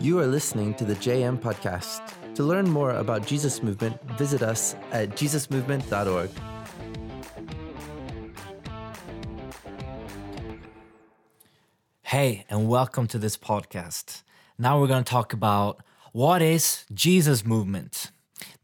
You are listening to the JM Podcast. To learn more about Jesus Movement, visit us at jesusmovement.org. Hey, and welcome to this podcast. Now we're going to talk about what is Jesus Movement.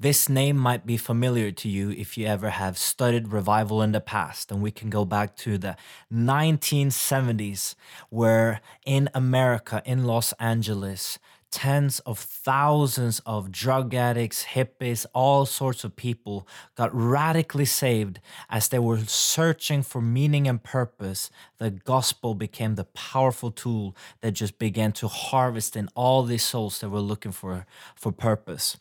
This name might be familiar to you if you ever have studied revival in the past, and we can go back to the 1970s, where in America, in Los Angeles, tens of thousands of drug addicts, hippies, all sorts of people got radically saved as they were searching for meaning and purpose. The gospel became the powerful tool that just began to harvest in all these souls that were looking for, for purpose.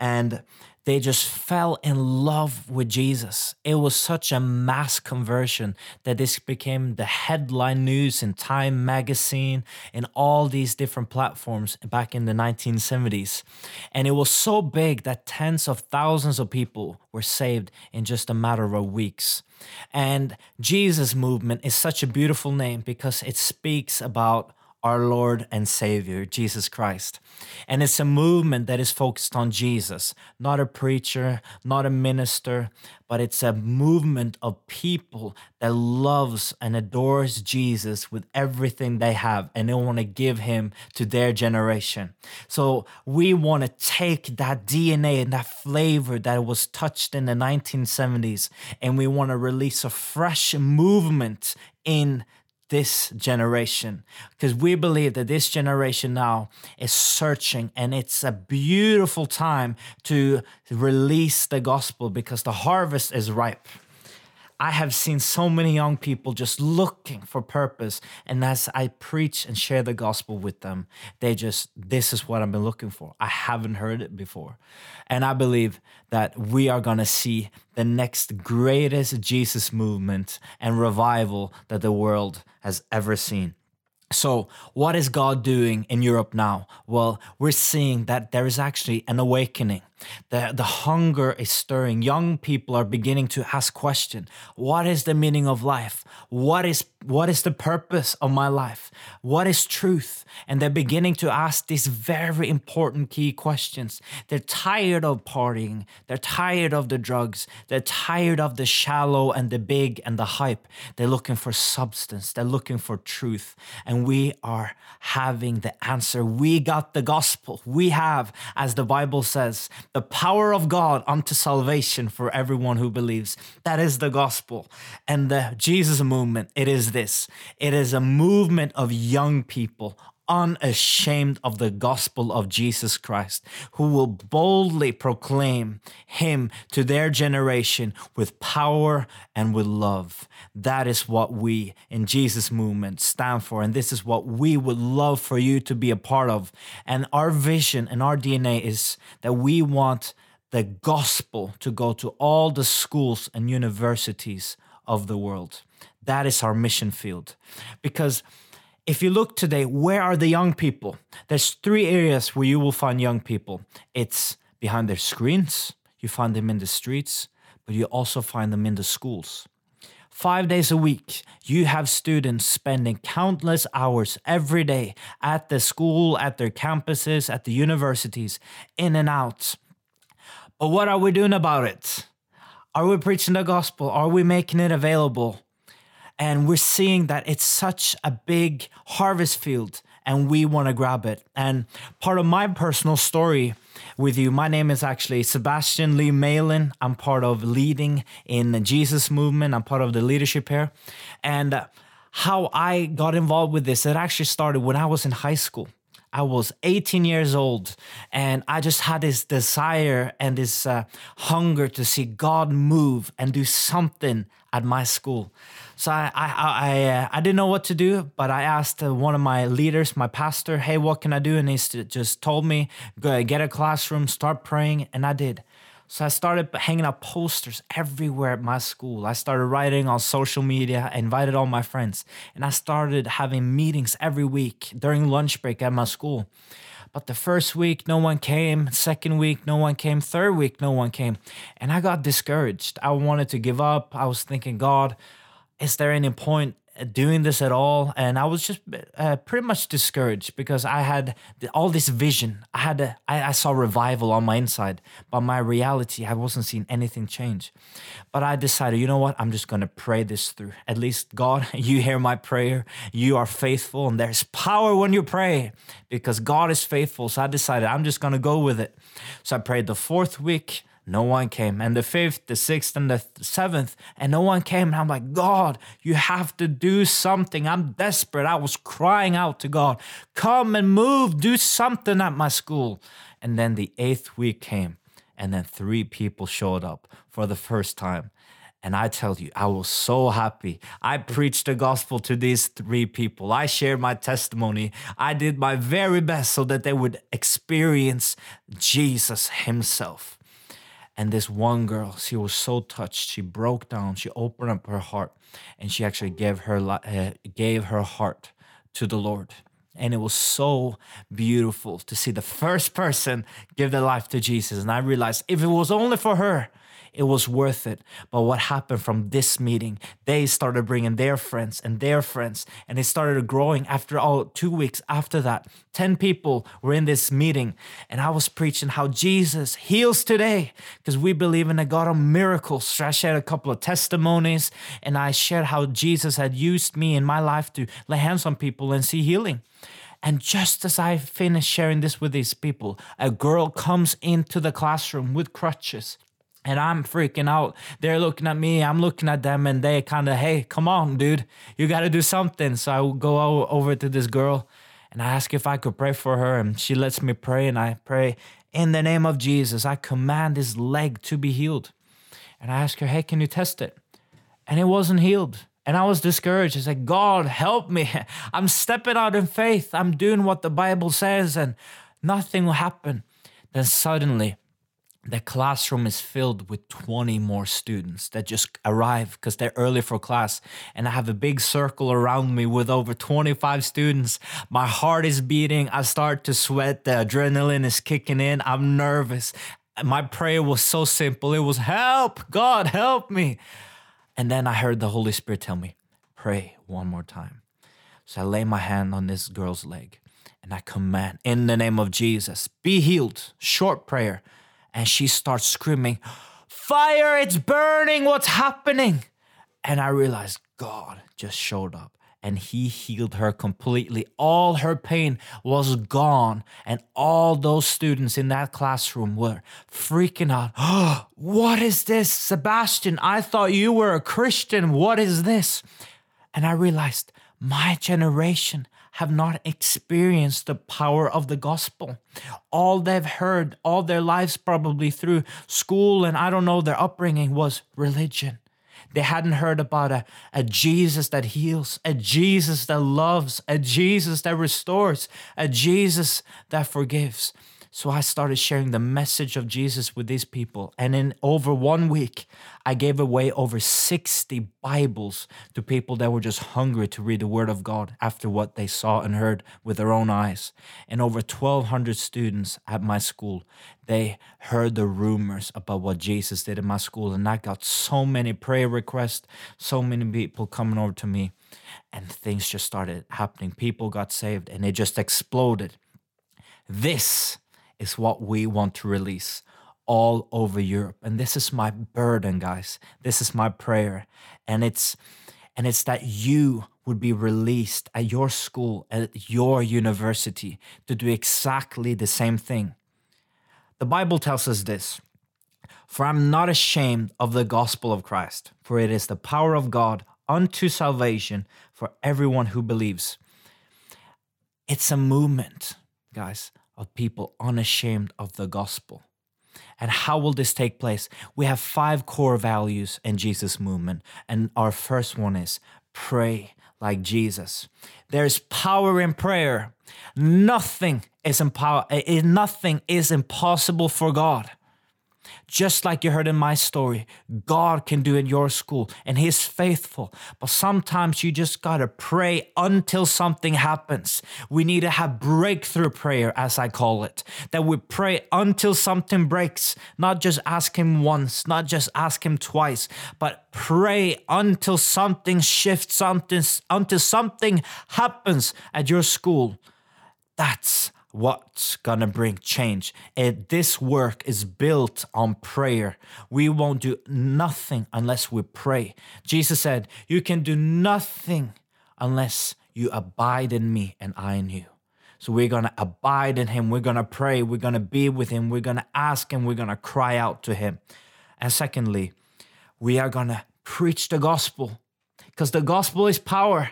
And they just fell in love with Jesus. It was such a mass conversion that this became the headline news in Time magazine and all these different platforms back in the 1970s. And it was so big that tens of thousands of people were saved in just a matter of weeks. And Jesus movement is such a beautiful name because it speaks about our Lord and Savior, Jesus Christ. And it's a movement that is focused on Jesus, not a preacher, not a minister, but it's a movement of people that loves and adores Jesus with everything they have and they want to give him to their generation. So we want to take that DNA and that flavor that was touched in the 1970s and we want to release a fresh movement in this generation because we believe that this generation now is searching and it's a beautiful time to release the gospel because the harvest is ripe. I have seen so many young people just looking for purpose. And as I preach and share the gospel with them, they just, this is what I've been looking for. I haven't heard it before. And I believe that we are going to see the next greatest Jesus movement and revival that the world has ever seen. So, what is God doing in Europe now? Well, we're seeing that there is actually an awakening. The, the hunger is stirring. Young people are beginning to ask questions. What is the meaning of life? What is what is the purpose of my life? What is truth? And they're beginning to ask these very important key questions. They're tired of partying. They're tired of the drugs. They're tired of the shallow and the big and the hype. They're looking for substance. They're looking for truth. And we are having the answer. We got the gospel. We have, as the Bible says, the power of God unto salvation for everyone who believes. That is the gospel. And the Jesus movement, it is this it is a movement of young people unashamed of the gospel of Jesus Christ, who will boldly proclaim him to their generation with power and with love. That is what we in Jesus movement stand for. And this is what we would love for you to be a part of. And our vision and our DNA is that we want the gospel to go to all the schools and universities of the world. That is our mission field. Because if you look today, where are the young people? There's three areas where you will find young people it's behind their screens, you find them in the streets, but you also find them in the schools. Five days a week, you have students spending countless hours every day at the school, at their campuses, at the universities, in and out. But what are we doing about it? Are we preaching the gospel? Are we making it available? And we're seeing that it's such a big harvest field and we want to grab it. And part of my personal story with you, my name is actually Sebastian Lee Malin. I'm part of leading in the Jesus movement, I'm part of the leadership here. And uh, how I got involved with this, it actually started when I was in high school. I was 18 years old and I just had this desire and this uh, hunger to see God move and do something at my school. So I I I, uh, I didn't know what to do, but I asked uh, one of my leaders, my pastor, "Hey, what can I do?" And he just told me, "Go get a classroom, start praying," and I did. So I started hanging up posters everywhere at my school. I started writing on social media, I invited all my friends, and I started having meetings every week during lunch break at my school. But the first week, no one came. Second week, no one came. Third week, no one came. And I got discouraged. I wanted to give up. I was thinking, God, is there any point doing this at all. And I was just uh, pretty much discouraged because I had all this vision. I had a, I, I saw revival on my inside, but my reality, I wasn't seeing anything change. But I decided, you know what? I'm just going to pray this through. At least, God, you hear my prayer. You are faithful, and there's power when you pray because God is faithful. So I decided I'm just going to go with it. So I prayed the fourth week no one came. And the fifth, the sixth, and the seventh, and no one came. And I'm like, God, you have to do something. I'm desperate. I was crying out to God, come and move, do something at my school. And then the eighth week came, and then three people showed up for the first time. And I tell you, I was so happy. I preached the gospel to these three people. I shared my testimony. I did my very best so that they would experience Jesus Himself. And this one girl, she was so touched. She broke down. She opened up her heart, and she actually gave her uh, gave her heart to the Lord. And it was so beautiful to see the first person give their life to Jesus. And I realized if it was only for her, it was worth it. But what happened from this meeting, they started bringing their friends and their friends, and it started growing after all two weeks after that. 10 people were in this meeting, and I was preaching how Jesus heals today because we believe in a God of miracles. So I shared a couple of testimonies, and I shared how Jesus had used me in my life to lay hands on people and see healing. And just as I finished sharing this with these people, a girl comes into the classroom with crutches and I'm freaking out. They're looking at me, I'm looking at them, and they kind of, hey, come on, dude, you got to do something. So I go over to this girl and I ask if I could pray for her, and she lets me pray, and I pray, in the name of Jesus, I command this leg to be healed. And I ask her, hey, can you test it? And it wasn't healed. And I was discouraged. I said, God, help me. I'm stepping out in faith. I'm doing what the Bible says, and nothing will happen. Then suddenly, the classroom is filled with 20 more students that just arrive because they're early for class. And I have a big circle around me with over 25 students. My heart is beating. I start to sweat. The adrenaline is kicking in. I'm nervous. My prayer was so simple it was, Help, God, help me. And then I heard the Holy Spirit tell me, Pray one more time. So I lay my hand on this girl's leg and I command, in the name of Jesus, be healed. Short prayer and she starts screaming, Fire, it's burning, what's happening? And I realized God just showed up and he healed her completely. All her pain was gone. And all those students in that classroom were freaking out. Oh, what is this? Sebastian, I thought you were a Christian. What is this? And I realized my generation have not experienced the power of the gospel. All they've heard all their lives, probably through school and I don't know, their upbringing was religion. They hadn't heard about a, a Jesus that heals, a Jesus that loves, a Jesus that restores, a Jesus that forgives. So I started sharing the message of Jesus with these people. And in over one week, I gave away over 60 Bibles to people that were just hungry to read the Word of God after what they saw and heard with their own eyes. And over 1,200 students at my school, they heard the rumors about what Jesus did in my school. And I got so many prayer requests, so many people coming over to me. And things just started happening. People got saved and it just exploded. This is what we want to release all over Europe. And this is my burden, guys. This is my prayer. And it's and it's that you would be released at your school, at your university to do exactly the same thing. The Bible tells us this For I'm not ashamed of the gospel of Christ, for it is the power of God unto salvation for everyone who believes. It's a movement, guys of people unashamed of the gospel. And how will this take place? We have five core values in Jesus' movement. And our first one is pray like Jesus. There's power in prayer. Nothing is, impo- eh, nothing is impossible for God. Just like you heard in my story, God can do in your school and He's faithful. But sometimes you just got to pray until something happens. We need to have breakthrough prayer, as I call it, that we pray until something breaks, not just ask Him once, not just ask Him twice, but pray until something shifts, something, until something happens at your school. That's what's gonna bring change. And this work is built on prayer. We won't do nothing unless we pray. Jesus said, You can do nothing unless you abide in me and I in you. So we're gonna abide in him, we're gonna pray, we're gonna be with him, we're gonna ask him, we're gonna cry out to him. And secondly, we are gonna preach the gospel because the gospel is power.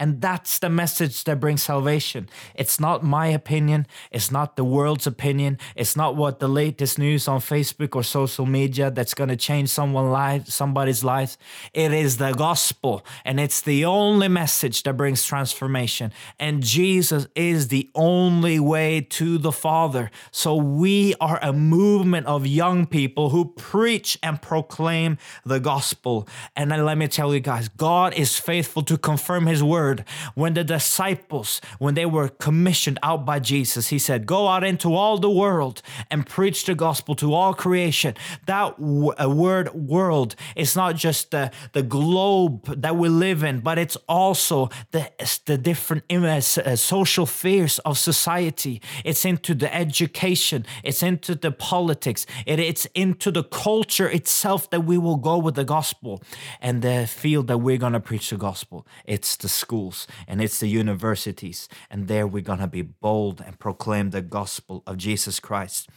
And that's the message that brings salvation. It's not my opinion. It's not the world's opinion. It's not what the latest news on Facebook or social media that's going to change someone's life, somebody's life. It is the gospel. And it's the only message that brings transformation. And Jesus is the only way to the Father. So we are a movement of young people who preach and proclaim the gospel. And let me tell you guys, God is faithful to confirm his word word. When the disciples, when they were commissioned out by Jesus, he said, Go out into all the world and preach the gospel to all creation. That w- word world is not just the, the globe that we live in, but it's also the, the different uh, social spheres of society. It's into the education, it's into the politics, it, it's into the culture itself that we will go with the gospel and the field that we're going to preach the gospel. It's the school schools and it's the universities. And there we're going to be bold and proclaim the gospel of Jesus Christ.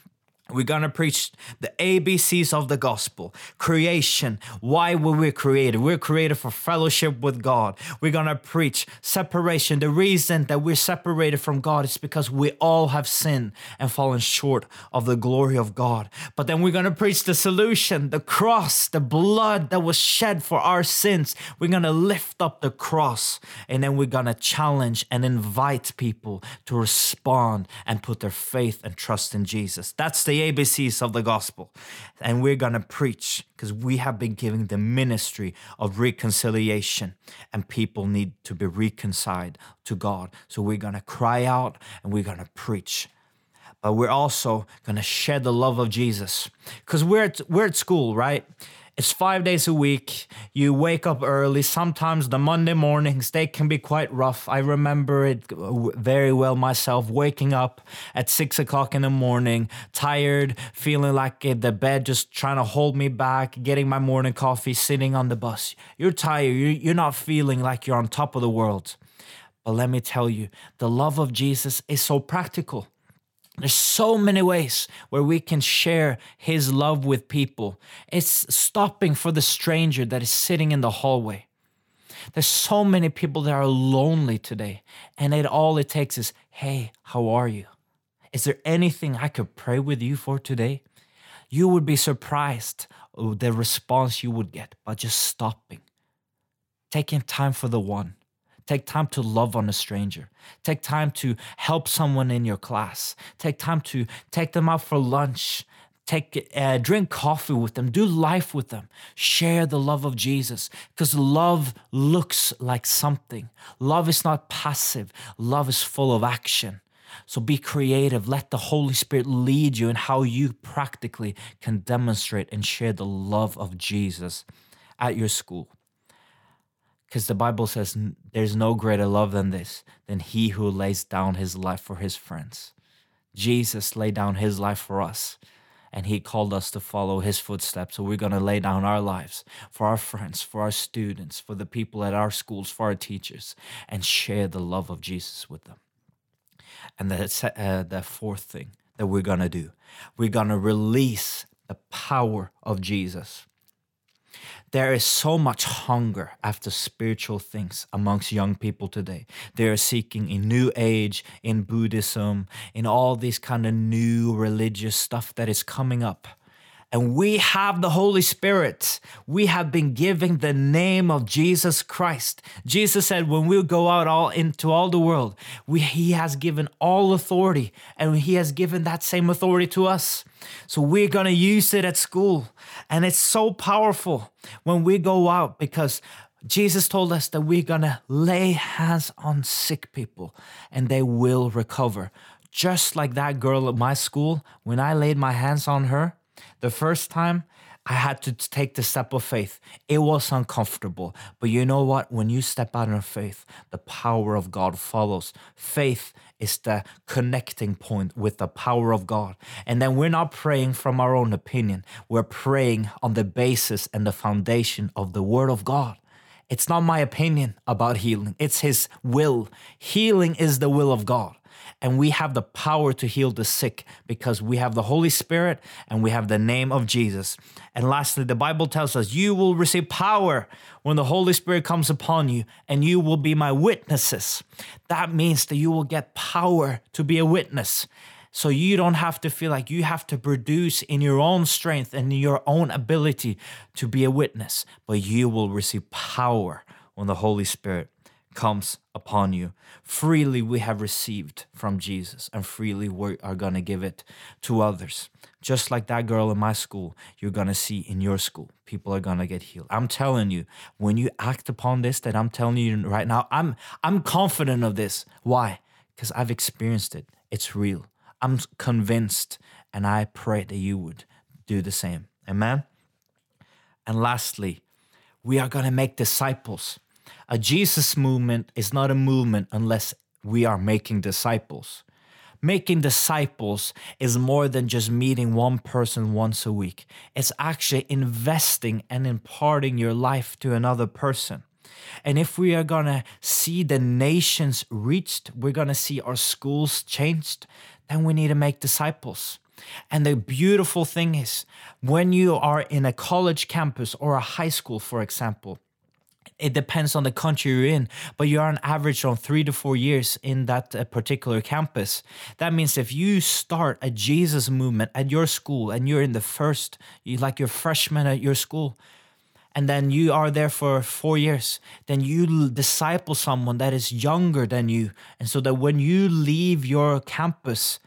We're going to preach the ABCs of the gospel. Creation. Why were we created? We're created for fellowship with God. We're going to preach separation. The reason that we're separated from God is because we all have sinned and fallen short of the glory of God. But then we're going to preach the solution, the cross, the blood that was shed for our sins. We're going to lift up the cross and then we're going to challenge and invite people to respond and put their faith and trust in Jesus. That's the ABCs of the gospel. And we're going to preach because we have been given the ministry of reconciliation and people need to be reconciled to God. So we're going to cry out and we're going to preach. But we're also going to share the love of Jesus because we're at, we're at school, right? It's five days a week. You wake up early. Sometimes the Monday mornings, they can be quite rough. I remember it very well myself, waking up at six o'clock in the morning, tired, feeling like eh, the bed just trying to hold me back, getting my morning coffee, sitting on the bus. You're tired. You're not feeling like you're on top of the world. But let me tell you, the love of Jesus is so practical. There's so many ways where we can share his love with people. It's stopping for the stranger that is sitting in the hallway. There's so many people that are lonely today, and it all it takes is, "Hey, how are you? Is there anything I could pray with you for today?" You would be surprised with the response you would get by just stopping, taking time for the one Take time to love on a stranger. Take time to help someone in your class. Take time to take them out for lunch. Take uh, drink coffee with them. Do life with them. Share the love of Jesus because love looks like something. Love is not passive. Love is full of action. So be creative. Let the Holy Spirit lead you in how you practically can demonstrate and share the love of Jesus at your school. Because the Bible says there's no greater love than this, than he who lays down his life for his friends. Jesus laid down his life for us, and he called us to follow his footsteps. So we're going to lay down our lives for our friends, for our students, for the people at our schools, for our teachers, and share the love of Jesus with them. And the, uh, the fourth thing that we're going to do, we're going to release the power of Jesus. There is so much hunger after spiritual things amongst young people today. They are seeking in New Age, in Buddhism, in all this kind of new religious stuff that is coming up. And we have the Holy Spirit. We have been given the name of Jesus Christ. Jesus said, when we go out all into all the world, we, He has given all authority, and He has given that same authority to us. So we're gonna use it at school. And it's so powerful when we go out because Jesus told us that we're gonna lay hands on sick people and they will recover. Just like that girl at my school, when I laid my hands on her the first time, I had to take the step of faith. It was uncomfortable. But you know what? When you step out in faith, the power of God follows. Faith is the connecting point with the power of God. And then we're not praying from our own opinion, we're praying on the basis and the foundation of the Word of God. It's not my opinion about healing, it's His will. Healing is the will of God. And we have the power to heal the sick because we have the Holy Spirit and we have the name of Jesus. And lastly, the Bible tells us you will receive power when the Holy Spirit comes upon you and you will be my witnesses. That means that you will get power to be a witness. So you don't have to feel like you have to produce in your own strength and your own ability to be a witness, but you will receive power when the Holy Spirit comes upon you. Freely we have received from Jesus, and freely we are going to give it to others. Just like that girl in my school, you're going to see in your school, people are going to get healed. I'm telling you, when you act upon this that I'm telling you right now, I'm I'm confident of this. Why? Because I've experienced it. It's real. I'm convinced, and I pray that you would do the same. Amen. And lastly, we are going to make disciples. A Jesus movement is not a movement unless we are making disciples. Making disciples is more than just meeting one person once a week. It's actually investing and imparting your life to another person. And if we are going to see the nations reached, we're going to see our schools changed, then we need to make disciples. And the beautiful thing is, when you are in a college campus or a high school, for example, it depends on the country you're in, but you're on average on three to four years in that uh, particular campus. That means if you start a Jesus movement at your school and you're in the first, like your freshman at your school, and then you are there for four years, then you disciple someone that is younger than you. And so that when you leave your campus,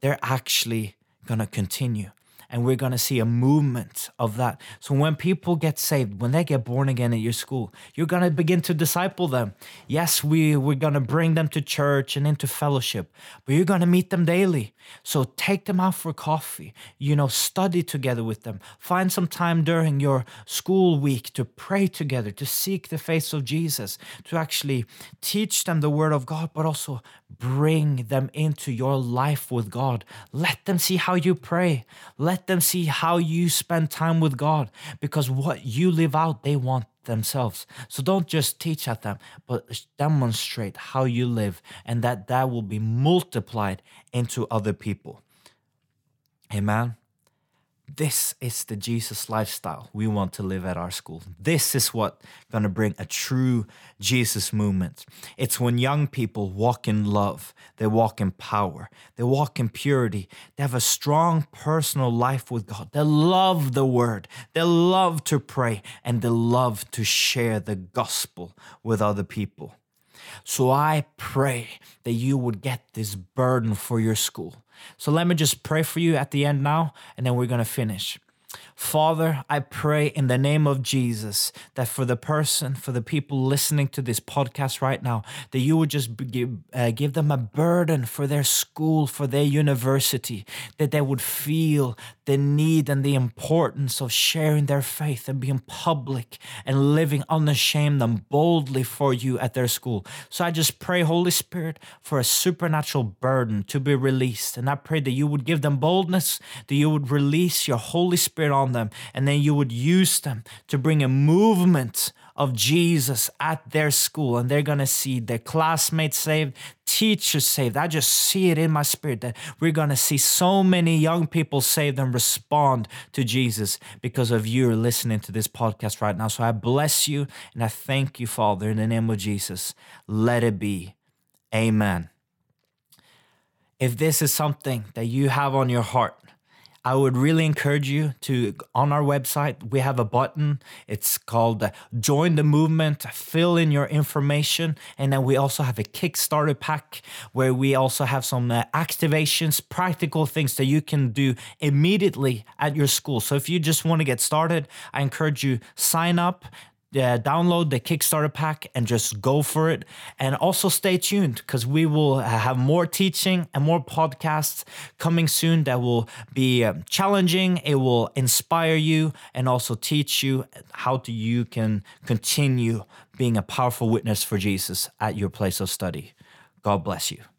they're actually going to continue and we're going to see a movement of that. So when people get saved, when they get born again at your school, you're going to begin to disciple them. Yes, we we're going to bring them to church and into fellowship, but you're going to meet them daily. So take them out for coffee. You know, study together with them. Find some time during your school week to pray together, to seek the face of Jesus, to actually teach them the word of God, but also bring them into your life with God. Let them see how you pray. Let them see how you spend time with God because what you live out, they want themselves. So don't just teach at them, but demonstrate how you live and that that will be multiplied into other people. Amen. This is the Jesus lifestyle we want to live at our school. This is what going to bring a true Jesus movement. It's when young people walk in love, they walk in power, they walk in purity, they have a strong personal life with God. They love the word, they love to pray, and they love to share the gospel with other people. So I pray that you would get this burden for your school so let me just pray for you at the end now, and then we're going to finish. Father, I pray in the name of Jesus that for the person, for the people listening to this podcast right now, that you would just give, uh, give them a burden for their school, for their university, that they would feel the need and the importance of sharing their faith and being public and living unashamed and boldly for you at their school. So I just pray, Holy Spirit, for a supernatural burden to be released. And I pray that you would give them boldness, that you would release your Holy Spirit on them, and then you would use them to bring a movement of Jesus at their school and they're to see their classmates saved, teachers saved. I just see it in my spirit that we're to see so many young people saved and respond to Jesus because of you listening to this podcast right now. So I bless you and I thank you, Father, in the name of Jesus. Let it be. Amen. If this is something that you have on your heart, I would really encourage you to on our website we have a button. It's called uh, Join the Movement. Fill in your information, and then we also have a Kickstarter pack where we also have some uh, activations, practical things that you can do immediately at your school. So if you just want to get started, I encourage you sign up uh, download the Kickstarter pack and just go for it. And also stay tuned because we will have more teaching and more podcasts coming soon that will be uh, challenging. It will inspire you and also teach you how to you can continue being a powerful witness for Jesus at your place of study. God bless you.